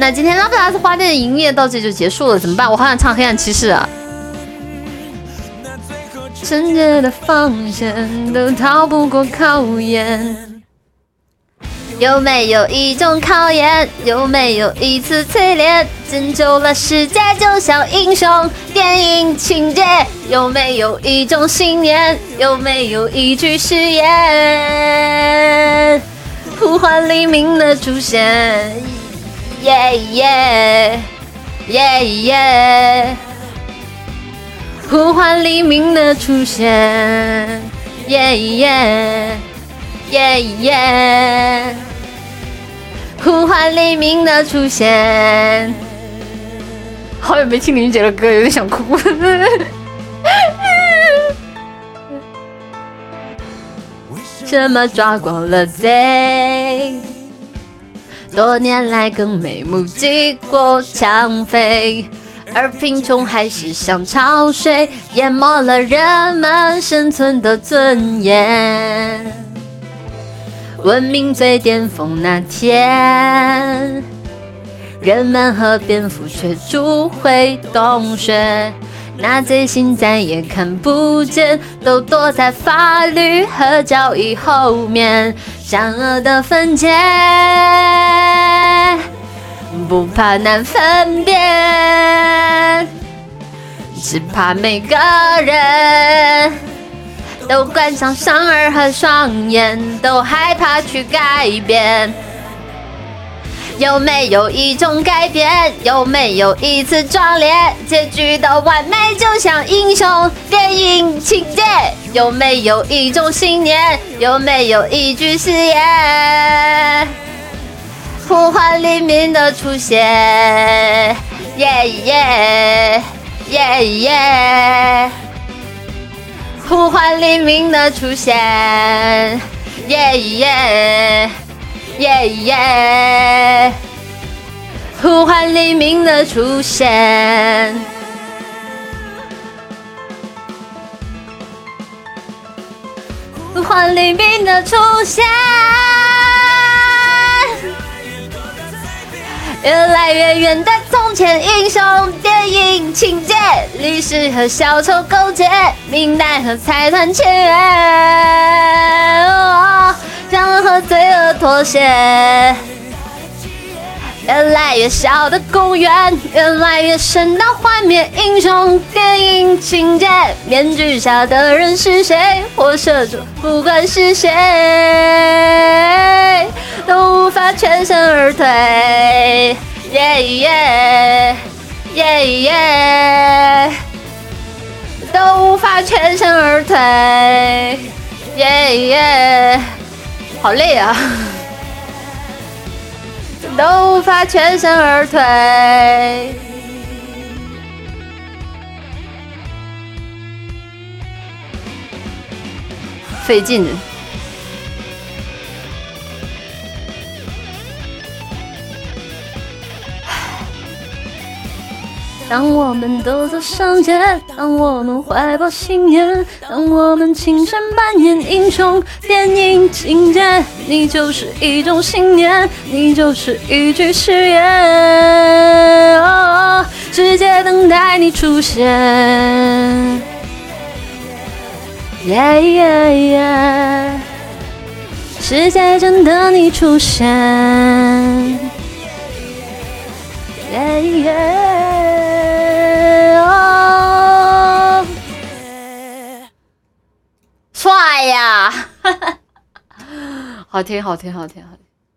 那今天拉布拉斯花店的营业到这就结束了，怎么办？我好想唱《黑暗骑士》啊！圣洁的防线都逃不过考验。有没有一种考验？有没有一次淬炼？拯救了世界，就像英雄电影情节。有没有一种信念？有没有一句誓言？呼唤黎明的出现，耶耶耶耶！呼唤黎明的出现，耶耶耶耶！呼唤黎明的出现。好久没听林俊杰的歌，有点想哭。为什么抓光了贼？多年来更没目击过抢匪，而贫穷还是像潮水，淹没了人们生存的尊严。文明最巅峰那天，人们和蝙蝠却逐回洞穴，那罪行再也看不见，都躲在法律和交易后面，善恶的分界，不怕难分辨，只怕每个人。都关上双耳和双眼，都害怕去改变。有没有一种改变？有没有一次壮烈？结局的完美就像英雄电影情节。有没有一种信念？有没有一句誓言？呼唤黎明的出现，耶耶耶耶。呼唤黎明的出现，耶耶耶耶！呼唤黎明的出现，呼唤黎明的出现。越来越远的从前，英雄电影情节，历史和小丑勾结，明代和财团签约，让人和罪恶妥协。越来越小的公园，越来越深的幻灭，英雄电影情节，面具下的人是谁？或者不管是谁。都无法全身而退，耶耶耶耶，都无法全身而退，耶耶，好累啊，都无法全身而退，费劲。当我们都走上街，当我们怀抱信念，当我们亲身扮演英雄电影情节，你就是一种信念，你就是一句誓言。哦，世界等待你出现。耶耶耶，世界正等你出现。耶耶。好听，好听，好听，好听。